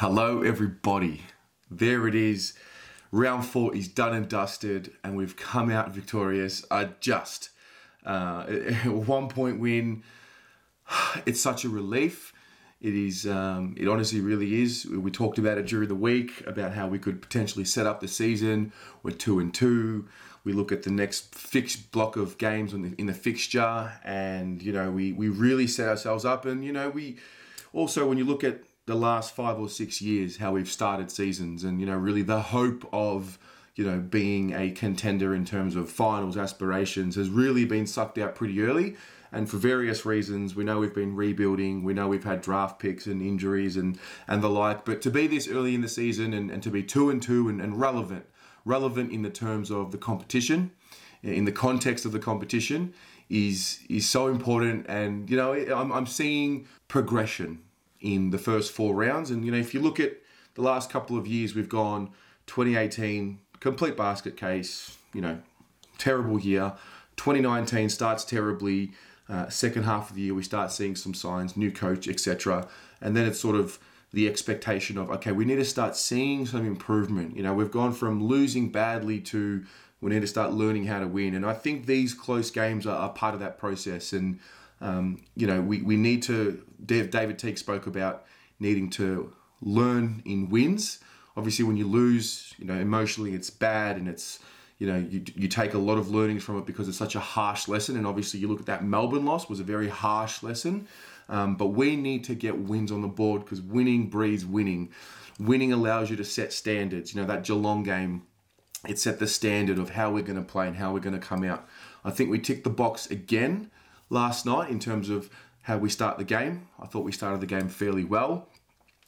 Hello, everybody. There it is. Round four is done and dusted, and we've come out victorious. I just uh, one point win. It's such a relief. It is. Um, it honestly really is. We talked about it during the week about how we could potentially set up the season. We're two and two. We look at the next fixed block of games in the, in the fixture, and you know we we really set ourselves up. And you know we also when you look at the last five or six years, how we've started seasons, and you know, really the hope of you know being a contender in terms of finals aspirations has really been sucked out pretty early. And for various reasons, we know we've been rebuilding. We know we've had draft picks and injuries and and the like. But to be this early in the season and, and to be two and two and, and relevant, relevant in the terms of the competition, in the context of the competition, is is so important. And you know, I'm, I'm seeing progression in the first four rounds. And you know, if you look at the last couple of years, we've gone 2018 complete basket case. You know, terrible year. 2019 starts terribly. Uh, second half of the year, we start seeing some signs, new coach, etc. And then it's sort of the expectation of okay, we need to start seeing some improvement. You know, we've gone from losing badly to we need to start learning how to win. And I think these close games are, are part of that process. And um, you know, we, we need to, David Teague spoke about needing to learn in wins. Obviously, when you lose, you know, emotionally it's bad and it's, you know, you, you take a lot of learnings from it because it's such a harsh lesson. And obviously, you look at that Melbourne loss was a very harsh lesson. Um, but we need to get wins on the board because winning breeds winning. Winning allows you to set standards. You know, that Geelong game, it set the standard of how we're going to play and how we're going to come out. I think we ticked the box again last night in terms of how we start the game. I thought we started the game fairly well.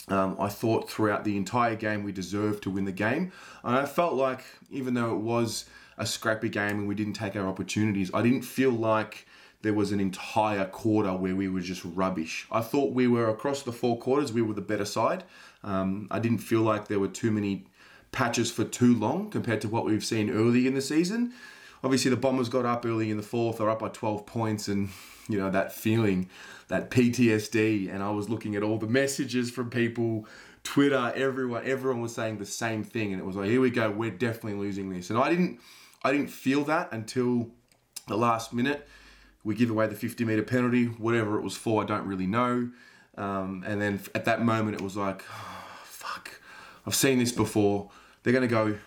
Um, I thought throughout the entire game we deserved to win the game. And I felt like, even though it was a scrappy game and we didn't take our opportunities, I didn't feel like there was an entire quarter where we were just rubbish. I thought we were across the four quarters, we were the better side. Um, I didn't feel like there were too many patches for too long compared to what we've seen early in the season obviously the Bombers got up early in the fourth. They're up by 12 points, and you know that feeling, that PTSD. And I was looking at all the messages from people, Twitter, everyone. Everyone was saying the same thing, and it was like, here we go. We're definitely losing this. And I didn't, I didn't feel that until the last minute. We give away the 50 meter penalty, whatever it was for. I don't really know. Um, and then at that moment, it was like, oh, fuck. I've seen this before. They're going to go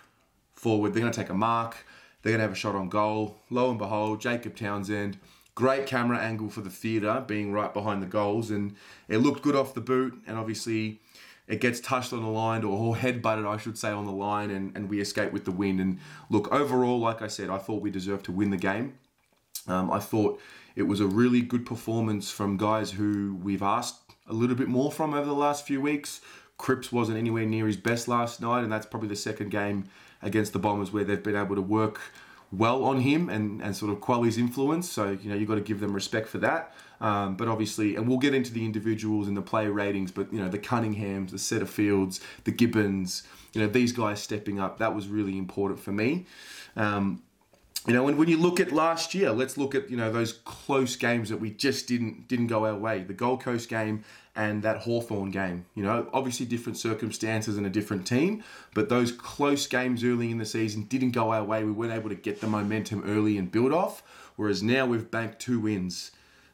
forward. They're going to take a mark they're going to have a shot on goal. Lo and behold, Jacob Townsend, great camera angle for the theatre, being right behind the goals, and it looked good off the boot. And obviously, it gets touched on the line or head butted, I should say, on the line, and, and we escape with the win. And look, overall, like I said, I thought we deserved to win the game. Um, I thought it was a really good performance from guys who we've asked a little bit more from over the last few weeks. Cripps wasn't anywhere near his best last night, and that's probably the second game against the Bombers where they've been able to work well on him and, and sort of quell his influence. So, you know, you've got to give them respect for that. Um, but obviously, and we'll get into the individuals and the player ratings, but, you know, the Cunninghams, the Setterfields, the Gibbons, you know, these guys stepping up, that was really important for me. Um, you know, and when you look at last year, let's look at you know those close games that we just didn't didn't go our way. The Gold Coast game and that Hawthorn game. You know, obviously different circumstances and a different team, but those close games early in the season didn't go our way. We weren't able to get the momentum early and build off. Whereas now we've banked two wins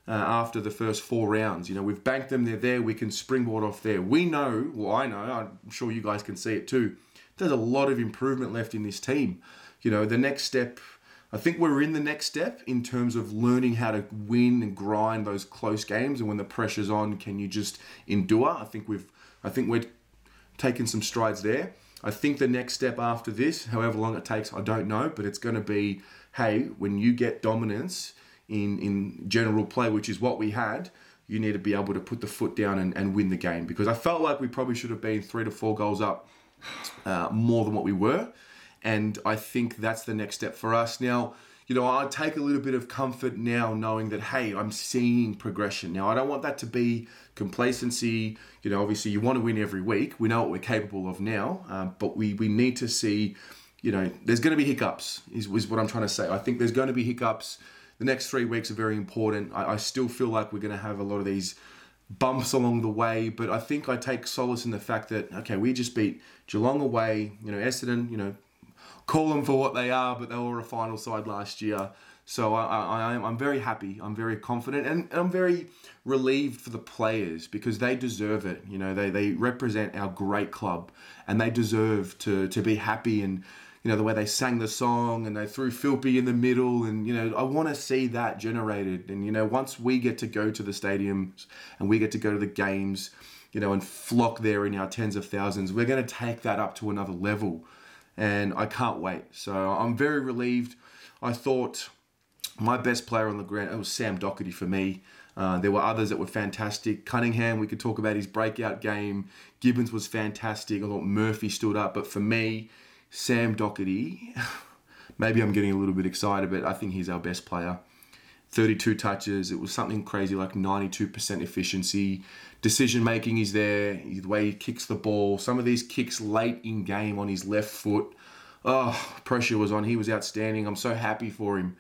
uh, after the first four rounds. You know, we've banked them. They're there. We can springboard off there. We know. Well, I know. I'm sure you guys can see it too. There's a lot of improvement left in this team. You know, the next step I think we're in the next step in terms of learning how to win and grind those close games. And when the pressure's on, can you just endure? I think we've, I think we're taking some strides there. I think the next step after this, however long it takes, I don't know, but it's going to be, hey, when you get dominance in in general play, which is what we had, you need to be able to put the foot down and, and win the game. Because I felt like we probably should have been three to four goals up uh, more than what we were. And I think that's the next step for us. Now, you know, I take a little bit of comfort now knowing that, hey, I'm seeing progression. Now, I don't want that to be complacency. You know, obviously, you want to win every week. We know what we're capable of now, um, but we, we need to see, you know, there's going to be hiccups, is, is what I'm trying to say. I think there's going to be hiccups. The next three weeks are very important. I, I still feel like we're going to have a lot of these bumps along the way, but I think I take solace in the fact that okay, we just beat Geelong away. You know, Essendon. You know, call them for what they are, but they were a final side last year. So I, I'm very happy. I'm very confident, and, and I'm very relieved for the players because they deserve it. You know, they, they represent our great club, and they deserve to to be happy and you know the way they sang the song and they threw Philpy in the middle and you know I want to see that generated and you know once we get to go to the stadiums and we get to go to the games you know and flock there in our tens of thousands we're going to take that up to another level and I can't wait so I'm very relieved I thought my best player on the ground it was Sam Docherty for me uh, there were others that were fantastic. Cunningham, we could talk about his breakout game. Gibbons was fantastic. I thought Murphy stood up, but for me, Sam Docherty, maybe I'm getting a little bit excited, but I think he's our best player. 32 touches. It was something crazy like 92% efficiency. Decision making is there. The way he kicks the ball. Some of these kicks late in game on his left foot. Oh, pressure was on. He was outstanding. I'm so happy for him.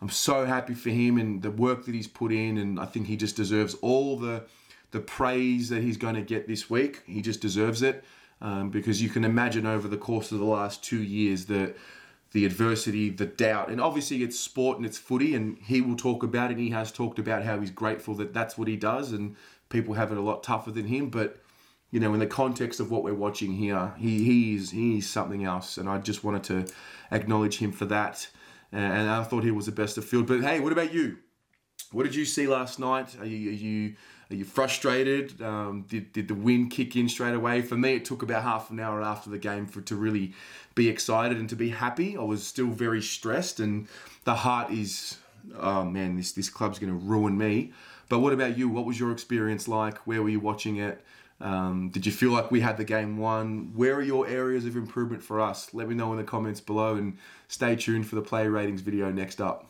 I'm so happy for him and the work that he's put in. And I think he just deserves all the the praise that he's going to get this week. He just deserves it um, because you can imagine over the course of the last two years that the adversity, the doubt, and obviously it's sport and it's footy, and he will talk about it. He has talked about how he's grateful that that's what he does, and people have it a lot tougher than him. But you know, in the context of what we're watching here, he he is he is something else, and I just wanted to acknowledge him for that. And I thought he was the best of field. But hey, what about you? What did you see last night? Are you, are you are you frustrated? Um, did, did the win kick in straight away? For me, it took about half an hour after the game for to really be excited and to be happy. I was still very stressed, and the heart is, oh man, this this club's going to ruin me. But what about you? What was your experience like? Where were you watching it? Um, did you feel like we had the game won? Where are your areas of improvement for us? Let me know in the comments below and stay tuned for the player ratings video next up.